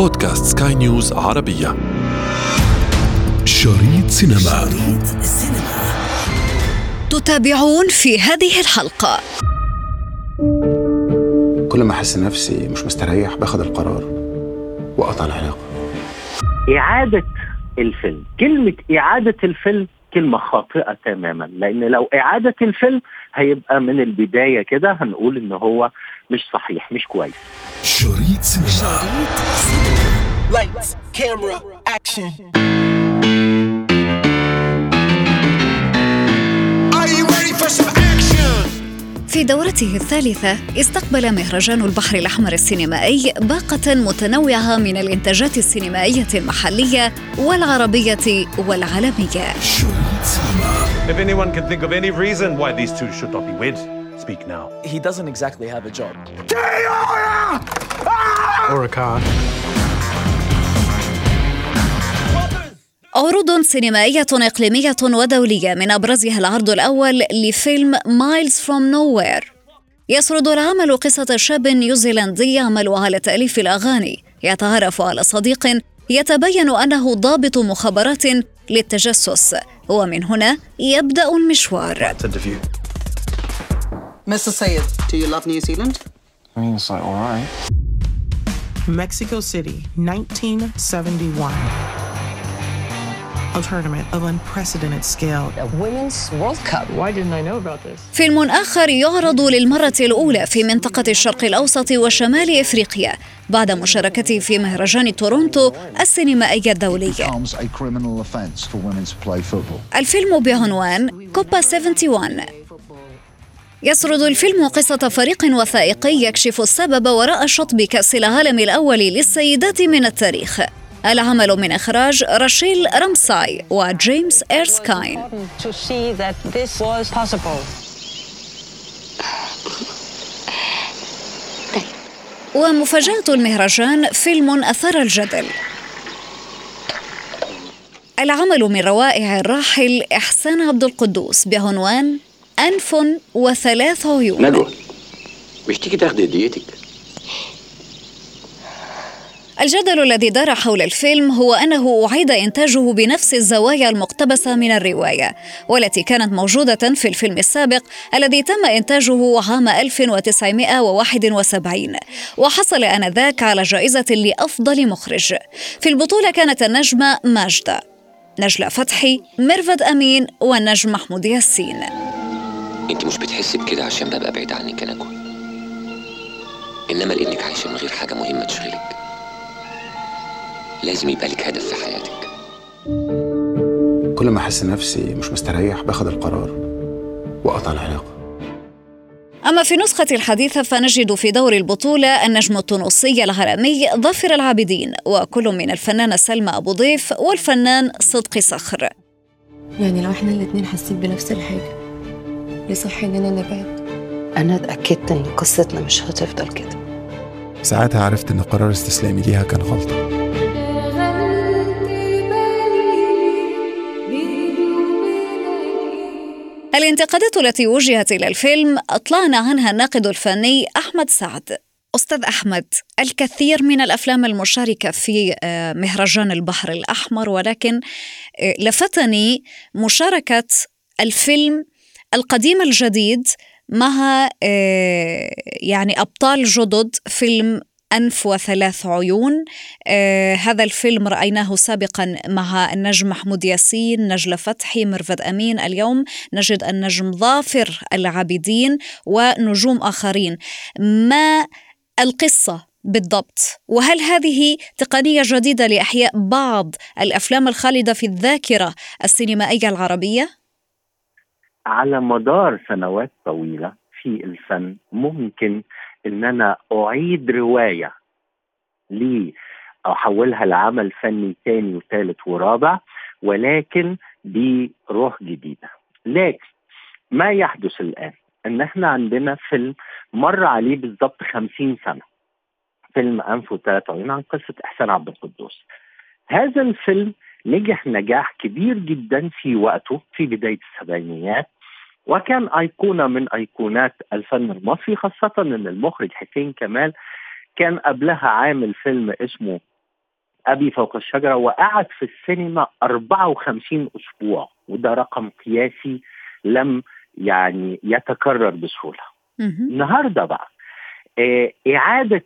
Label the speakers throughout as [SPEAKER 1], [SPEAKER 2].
[SPEAKER 1] بودكاست سكاي نيوز عربية. شريط سينما. شريط سينما
[SPEAKER 2] تتابعون في هذه الحلقة.
[SPEAKER 3] كل ما أحس نفسي مش مستريح باخد القرار وأقطع العلاقة.
[SPEAKER 4] إعادة الفيلم. كلمة إعادة الفيلم كلمة خاطئة تماما لأن لو إعادة الفيلم هيبقى من البداية كده هنقول إن هو مش صحيح مش كويس.
[SPEAKER 1] شريط سينما.
[SPEAKER 5] Lights, camera, action. Are you ready for some action?
[SPEAKER 2] في دورته الثالثة استقبل مهرجان البحر الأحمر السينمائي باقة متنوعة من الإنتاجات السينمائية المحلية والعربية والعالمية
[SPEAKER 6] If anyone can think of any reason why these two should not be wed, speak now.
[SPEAKER 7] He doesn't exactly have a job.
[SPEAKER 3] or a car
[SPEAKER 2] عروض سينمائية إقليمية ودولية من أبرزها العرض الأول لفيلم Miles from Nowhere يسرد العمل قصة شاب نيوزيلندي يعمل على تأليف الأغاني يتعرف على صديق يتبين أنه ضابط مخابرات للتجسس ومن هنا يبدأ المشوار
[SPEAKER 8] Mr. Sayed, do you love New Zealand?
[SPEAKER 9] Mexico City, 1971. A tournament of unprecedented scale.
[SPEAKER 2] فيلم آخر يعرض للمرة الأولى في منطقة الشرق الأوسط وشمال إفريقيا بعد مشاركته في مهرجان تورونتو السينمائي الدولي
[SPEAKER 10] becomes a criminal offence for women to play football.
[SPEAKER 2] الفيلم بعنوان كوبا 71 يسرد الفيلم قصة فريق وثائقي يكشف السبب وراء شطب كأس العالم الأول للسيدات من التاريخ. العمل من إخراج راشيل رامساي وجيمس إيرسكاين. ومفاجأة المهرجان فيلم أثار الجدل. العمل من روائع الراحل إحسان عبد القدوس بعنوان أنف وثلاث عيون.
[SPEAKER 11] نجوى مش تيجي تاخدي ديتك
[SPEAKER 2] الجدل الذي دار حول الفيلم هو أنه أعيد إنتاجه بنفس الزوايا المقتبسة من الرواية والتي كانت موجودة في الفيلم السابق الذي تم إنتاجه عام 1971 وحصل آنذاك على جائزة لأفضل مخرج. في البطولة كانت النجمة ماجدة نجلة فتحي ميرفت أمين والنجم محمود ياسين.
[SPEAKER 11] أنت مش بتحسي بكده عشان ببقى بعيد عنك يا نجوى إنما لأنك عايشة من غير حاجة مهمة تشغلك. لازم يبقى لك هدف في حياتك.
[SPEAKER 3] كل ما أحس نفسي مش مستريح باخد القرار وأقطع العلاقة.
[SPEAKER 2] أما في نسخة الحديثة فنجد في دور البطولة النجم التونسي العالمي ظافر العابدين وكل من الفنانة سلمى أبو ضيف والفنان صدقي صخر.
[SPEAKER 12] يعني لو إحنا الاتنين حاسين بنفس الحاجة يصح إننا نبعد.
[SPEAKER 13] أنا اتأكدت إن قصتنا مش هتفضل كده.
[SPEAKER 3] ساعتها عرفت إن قرار استسلامي ليها كان غلطة.
[SPEAKER 2] الانتقادات التي وجهت إلى الفيلم أطلعنا عنها الناقد الفني أحمد سعد. أستاذ أحمد الكثير من الأفلام المشاركة في آه، مهرجان البحر الأحمر ولكن آه، لفتني مشاركة الفيلم القديم الجديد مع آه، يعني أبطال جدد فيلم أنف وثلاث عيون. آه هذا الفيلم رأيناه سابقا مع النجم محمود ياسين نجلة فتحي مرفد أمين. اليوم نجد النجم ظافر العابدين ونجوم آخرين. ما القصة بالضبط؟ وهل هذه تقنية جديدة لإحياء بعض الأفلام الخالدة في الذاكرة السينمائية العربية؟
[SPEAKER 4] على مدار سنوات طويلة في الفن ممكن إن أنا أعيد رواية لي احولها لعمل فني تاني وثالث ورابع ولكن بروح جديدة. لكن ما يحدث الآن إن إحنا عندنا فيلم مر عليه بالضبط خمسين سنة. فيلم انف وثلاث عيون عن قصة إحسان عبد القدوس. هذا الفيلم نجح نجاح كبير جدا في وقته في بداية السبعينيات. وكان أيقونة من أيقونات الفن المصري خاصة أن المخرج حسين كمال كان قبلها عامل فيلم اسمه أبي فوق الشجرة وقعد في السينما 54 أسبوع وده رقم قياسي لم يعني يتكرر بسهولة. النهاردة بقى آه، إعادة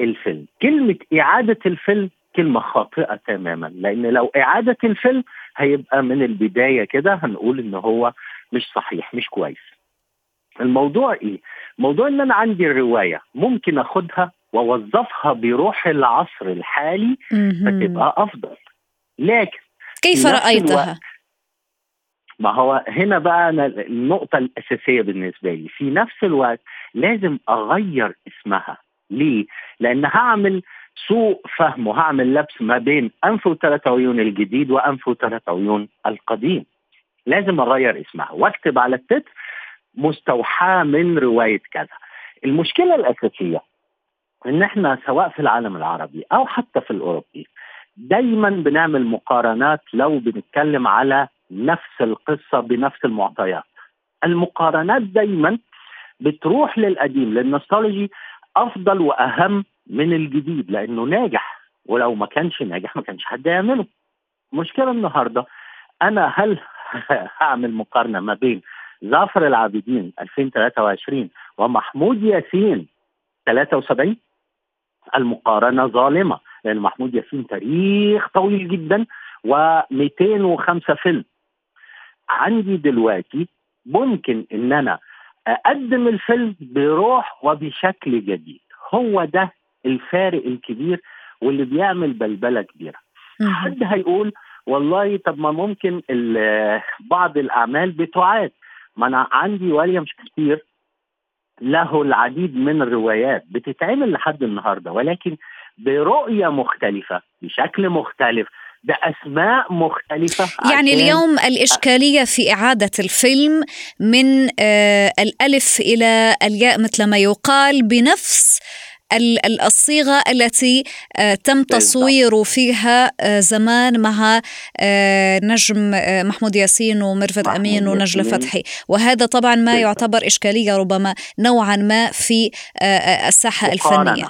[SPEAKER 4] الفيلم. كلمة إعادة الفيلم كلمة خاطئة تماما لأن لو إعادة الفيلم هيبقى من البداية كده هنقول إن هو مش صحيح مش كويس الموضوع إيه؟ موضوع إن أنا عندي الرواية ممكن أخدها وأوظفها بروح العصر الحالي فتبقى أفضل لكن
[SPEAKER 2] كيف رأيتها؟
[SPEAKER 4] ما هو هنا بقى أنا النقطة الأساسية بالنسبة لي في نفس الوقت لازم أغير اسمها ليه؟ لأن هعمل سوء فهم وهعمل لبس ما بين أنف وثلاث عيون الجديد وأنف وثلاث عيون القديم لازم أغير اسمها واكتب على التتر مستوحاة من رواية كذا. المشكلة الأساسية إن إحنا سواء في العالم العربي أو حتى في الأوروبي دايما بنعمل مقارنات لو بنتكلم على نفس القصة بنفس المعطيات. المقارنات دايما بتروح للقديم للنوستولوجي أفضل وأهم من الجديد لأنه ناجح ولو ما كانش ناجح ما كانش حد يعمله. المشكلة النهارده أنا هل هعمل مقارنة ما بين ظافر العابدين 2023 ومحمود ياسين 73 المقارنة ظالمة لأن محمود ياسين تاريخ طويل جدا و205 فيلم. عندي دلوقتي ممكن إن أنا أقدم الفيلم بروح وبشكل جديد. هو ده الفارق الكبير واللي بيعمل بلبلة كبيرة. حد هيقول والله طب ما ممكن بعض الأعمال بتعاد. ما أنا عندي ويليام شكسبير له العديد من الروايات بتتعمل لحد النهارده ولكن برؤية مختلفة بشكل مختلف بأسماء مختلفة
[SPEAKER 2] يعني اليوم الإشكالية في إعادة الفيلم من آه الألف إلى الياء مثل ما يقال بنفس الصيغة التي آه، تم تصوير فيها آه، زمان مع آه، نجم محمود ياسين ومرفت أمين ونجلة فتحي. وهذا طبعا ما يعتبر إشكالية ربما نوعا ما في الساحة الفنية.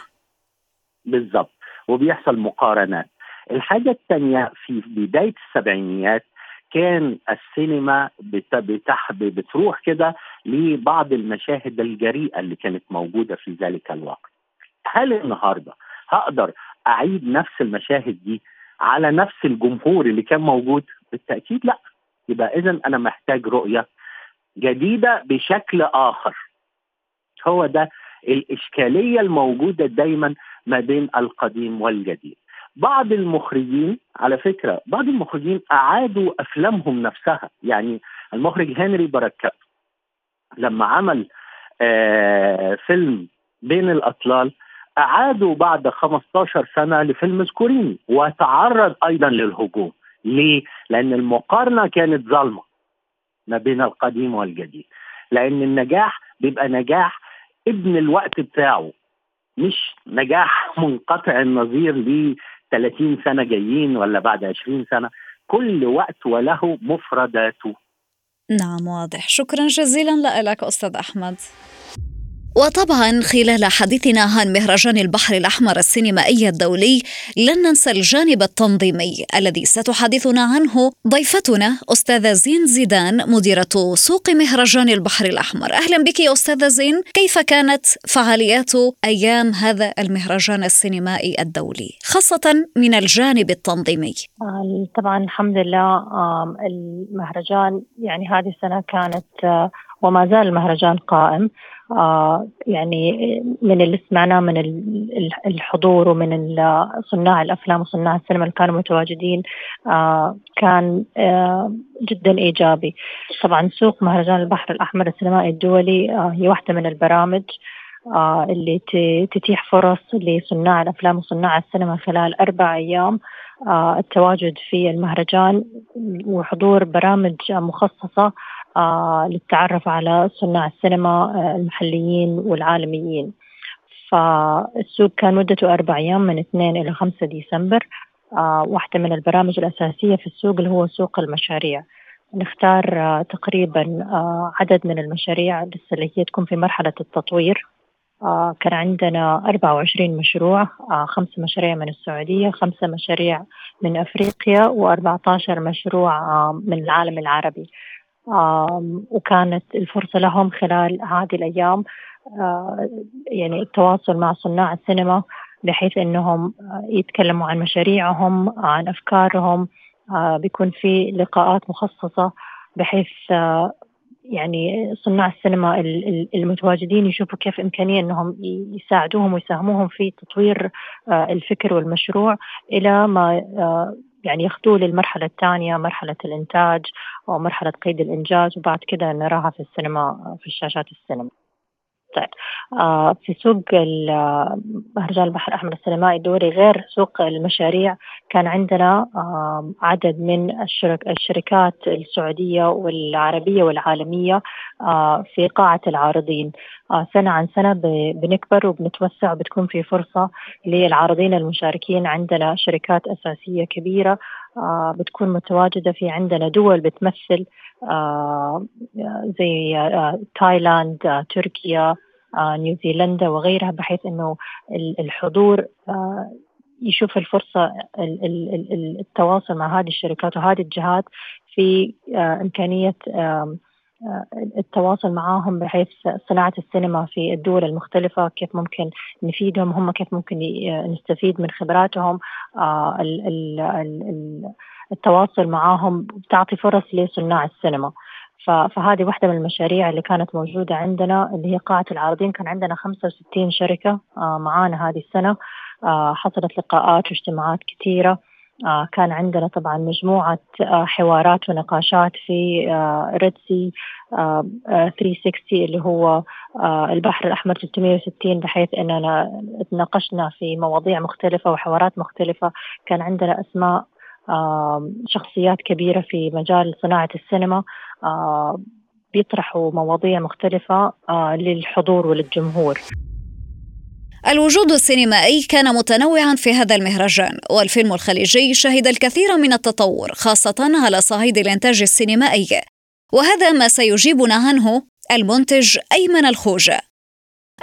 [SPEAKER 4] بالضبط. وبيحصل مقارنات الحاجة الثانية في بداية السبعينيات كان السينما بتح بتروح كده لبعض المشاهد الجريئة اللي كانت موجودة في ذلك الوقت. هل النهارده هقدر أعيد نفس المشاهد دي على نفس الجمهور اللي كان موجود؟ بالتأكيد لا. يبقى إذا أنا محتاج رؤية جديدة بشكل آخر. هو ده الإشكالية الموجودة دايما ما بين القديم والجديد. بعض المخرجين على فكرة بعض المخرجين أعادوا أفلامهم نفسها. يعني المخرج هنري بركات لما عمل آه فيلم بين الأطلال أعادوا بعد 15 سنة لفيلم سكوريني وتعرض أيضا للهجوم. ليه؟ لأن المقارنة كانت ظالمة ما بين القديم والجديد. لأن النجاح بيبقى نجاح ابن الوقت بتاعه مش نجاح منقطع النظير ل 30 سنة جايين ولا بعد 20 سنة. كل وقت وله مفرداته.
[SPEAKER 2] نعم واضح. شكرا جزيلا لك أستاذ أحمد. وطبعا خلال حديثنا عن مهرجان البحر الأحمر السينمائي الدولي لن ننسى الجانب التنظيمي الذي ستحدثنا عنه ضيفتنا أستاذة زين زيدان مديرة سوق مهرجان البحر الأحمر. أهلا بك يا أستاذة زين. كيف كانت فعاليات أيام هذا المهرجان السينمائي الدولي خاصة من الجانب التنظيمي؟
[SPEAKER 14] آه، طبعا الحمد لله المهرجان يعني هذه السنة كانت آه، وما زال المهرجان قائم. يعني من اللي سمعناه من الحضور ومن صناع الأفلام وصناع السينما اللي كانوا متواجدين آه كان آه جدا إيجابي. طبعا سوق مهرجان البحر الأحمر السينمائي الدولي آه هي واحدة من البرامج آه اللي تتيح فرص لصناع الأفلام وصناع السينما خلال أربع أيام آه التواجد في المهرجان وحضور برامج مخصصة آه للتعرف على صناع السينما آه المحليين والعالميين. فالسوق كان مدته أربع أيام من 2 إلى 5 ديسمبر. آه واحدة من البرامج الأساسية في السوق اللي هو سوق المشاريع. نختار آه تقريبا آه عدد من المشاريع لسه اللي هي تكون في مرحلة التطوير. آه كان عندنا 24 مشروع آه خمس مشاريع من السعودية خمسة مشاريع من أفريقيا و14 مشروع آه من العالم العربي. آه وكانت الفرصة لهم خلال هذه الأيام آه يعني التواصل مع صناع السينما بحيث أنهم يتكلموا عن مشاريعهم عن أفكارهم آه بيكون في لقاءات مخصصة بحيث آه يعني صناع السينما المتواجدين يشوفوا كيف إمكانية أنهم يساعدوهم ويساهموهم في تطوير آه، الفكر والمشروع إلى ما آه، يعني ياخذوه للمرحلة الثانية مرحلة الإنتاج أو مرحلة قيد الإنجاز وبعد كده نراها في السينما في الشاشات السينما. طيب آه في سوق مهرجان البحر الأحمر السينمائي الدولي غير سوق المشاريع كان عندنا آه عدد من الشرك الشركات السعودية والعربية والعالمية آه في قاعة العارضين. آه سنة عن سنة بنكبر وبنتوسع وبتكون في فرصة للعارضين المشاركين عندنا شركات أساسية كبيرة آه بتكون متواجدة في عندنا دول بتمثل آه زي آه تايلاند آه تركيا آه نيوزيلندا وغيرها بحيث إنه الحضور آه يشوف الفرصة التواصل مع هذه الشركات وهذه الجهات في آه إمكانية التواصل معهم بحيث صناعة السينما في الدول المختلفة كيف ممكن نفيدهم هم كيف ممكن نستفيد من خبراتهم. التواصل معهم تعطي فرص لصناع السينما. فهذه واحدة من المشاريع اللي كانت موجودة عندنا اللي هي قاعة العارضين. كان عندنا 65 شركة آه، معانا هذه السنة. آه، حصلت لقاءات واجتماعات كثيرة. آه، كان عندنا طبعا مجموعة حوارات ونقاشات في ريدسي 360 اللي هو البحر الأحمر 360 بحيث أننا تناقشنا في مواضيع مختلفة وحوارات مختلفة. كان عندنا أسماء شخصيات كبيرة في مجال صناعة السينما بيطرحوا مواضيع مختلفة للحضور وللجمهور.
[SPEAKER 2] الوجود السينمائي كان متنوعا في هذا المهرجان والفيلم الخليجي شهد الكثير من التطور خاصة على صعيد الإنتاج السينمائي. وهذا ما سيجيبنا عنه المنتج أيمن الخوجة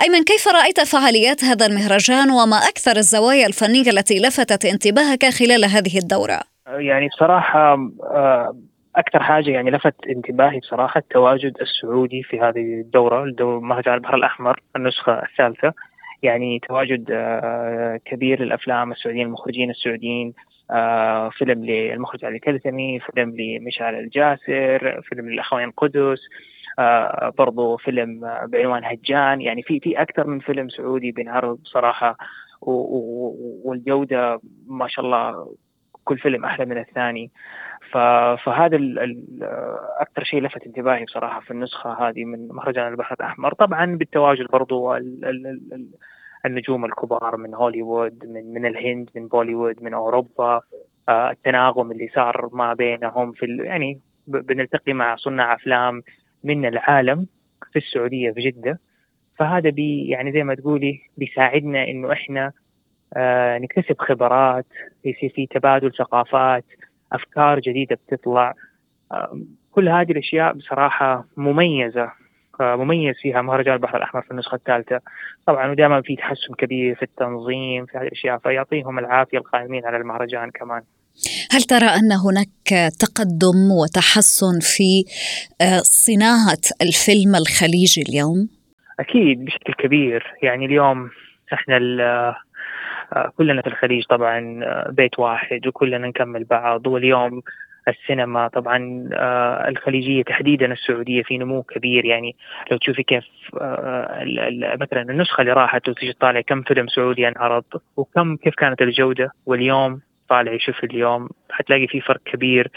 [SPEAKER 2] أيمن كيف رأيت فعاليات هذا المهرجان وما أكثر الزوايا الفنية التي لفتت انتباهك خلال هذه الدورة؟
[SPEAKER 15] يعني بصراحة آه، أكثر حاجة يعني لفت انتباهي بصراحة التواجد السعودي في هذه الدورة مهرجان البحر الأحمر النسخة الثالثة. يعني تواجد آه، كبير للأفلام السعوديين المخرجين السعوديين آه، فيلم للمخرج علي كلثمي فيلم لمشعل الجاسر فيلم للأخوين قدس برضو فيلم بعنوان هجان. يعني في في أكثر من فيلم سعودي بينعرض بصراحة والجودة ما شاء الله كل فيلم أحلى من الثاني. فهذا أكثر شيء لفت انتباهي بصراحة في النسخة هذه من مهرجان البحر الأحمر. طبعا بالتواجد برضو النجوم الكبار من هوليوود من من الهند من بوليوود من أوروبا آه، التناغم اللي صار ما بينهم في يعني بنلتقي مع صناع أفلام من العالم في السعودية في جدة. فهذا بي يعني زي ما تقولي بيساعدنا إنه إحنا آه، نكتسب خبرات يصير في تبادل ثقافات أفكار جديدة بتطلع. كل هذه الأشياء بصراحة مميزة. آه، مميز فيها مهرجان البحر الأحمر في النسخة الثالثة. طبعا ودائما في تحسن كبير في التنظيم في هذه الأشياء فيعطيهم العافية القائمين على المهرجان كمان.
[SPEAKER 2] هل ترى أن هناك تقدم وتحسن في آه، صناعة الفيلم الخليجي اليوم؟
[SPEAKER 15] أكيد بشكل كبير. يعني اليوم إحنا آه، كلنا في الخليج طبعا آه، بيت واحد وكلنا نكمل بعض واليوم السينما طبعا آه، الخليجية تحديدا السعودية في نمو كبير. يعني لو تشوفي كيف مثلا النسخة اللي راحت وتجي تطالع كم فيلم سعودي انعرض وكم كيف كانت الجودة واليوم طالع يشوف اليوم حتلاقي في فرق كبير.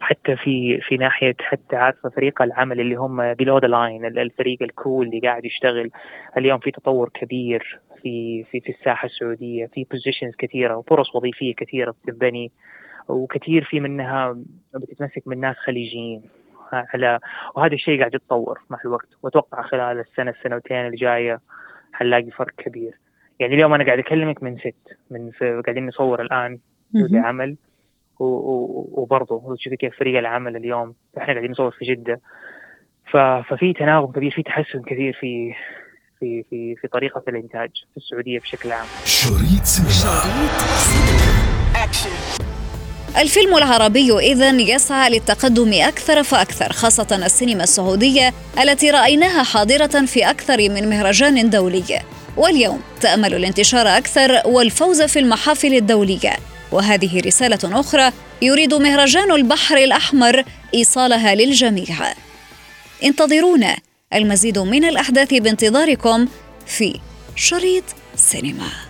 [SPEAKER 15] حتى في في ناحية حتى عارفة فريق العمل اللي هم below the line الفريق ال crew اللي قاعد يشتغل. اليوم في تطور كبير في في في الساحة السعودية في positions كثيرة وفرص وظيفية كثيرة بتنبني وكثير في منها بتتمسك من ناس خليجيين. على وهذا الشيء قاعد يتطور مع الوقت. وأتوقع خلال السنة السنتين الجاية حنلاقي فرق كبير. يعني اليوم أنا قاعد أكلمك من ست من في قاعدين نصور الآن عمل. وبرضه تشوفي كيف فريق العمل اليوم. إحنا قاعدين نصور في جدة. ففي تناغم كبير في تحسن كثير في في في في طريقة الإنتاج في السعودية بشكل عام.
[SPEAKER 1] شريط سينما.
[SPEAKER 2] الفيلم العربي إذا يسعى للتقدم أكثر فأكثر خاصة السينما السعودية التي رأيناها حاضرة في أكثر من مهرجان دولي. واليوم تأمل الانتشار أكثر والفوز في المحافل الدولية. وهذه رسالة أخرى يريد مهرجان البحر الأحمر إيصالها للجميع. انتظرونا. المزيد من الأحداث بانتظاركم في شريط سينما.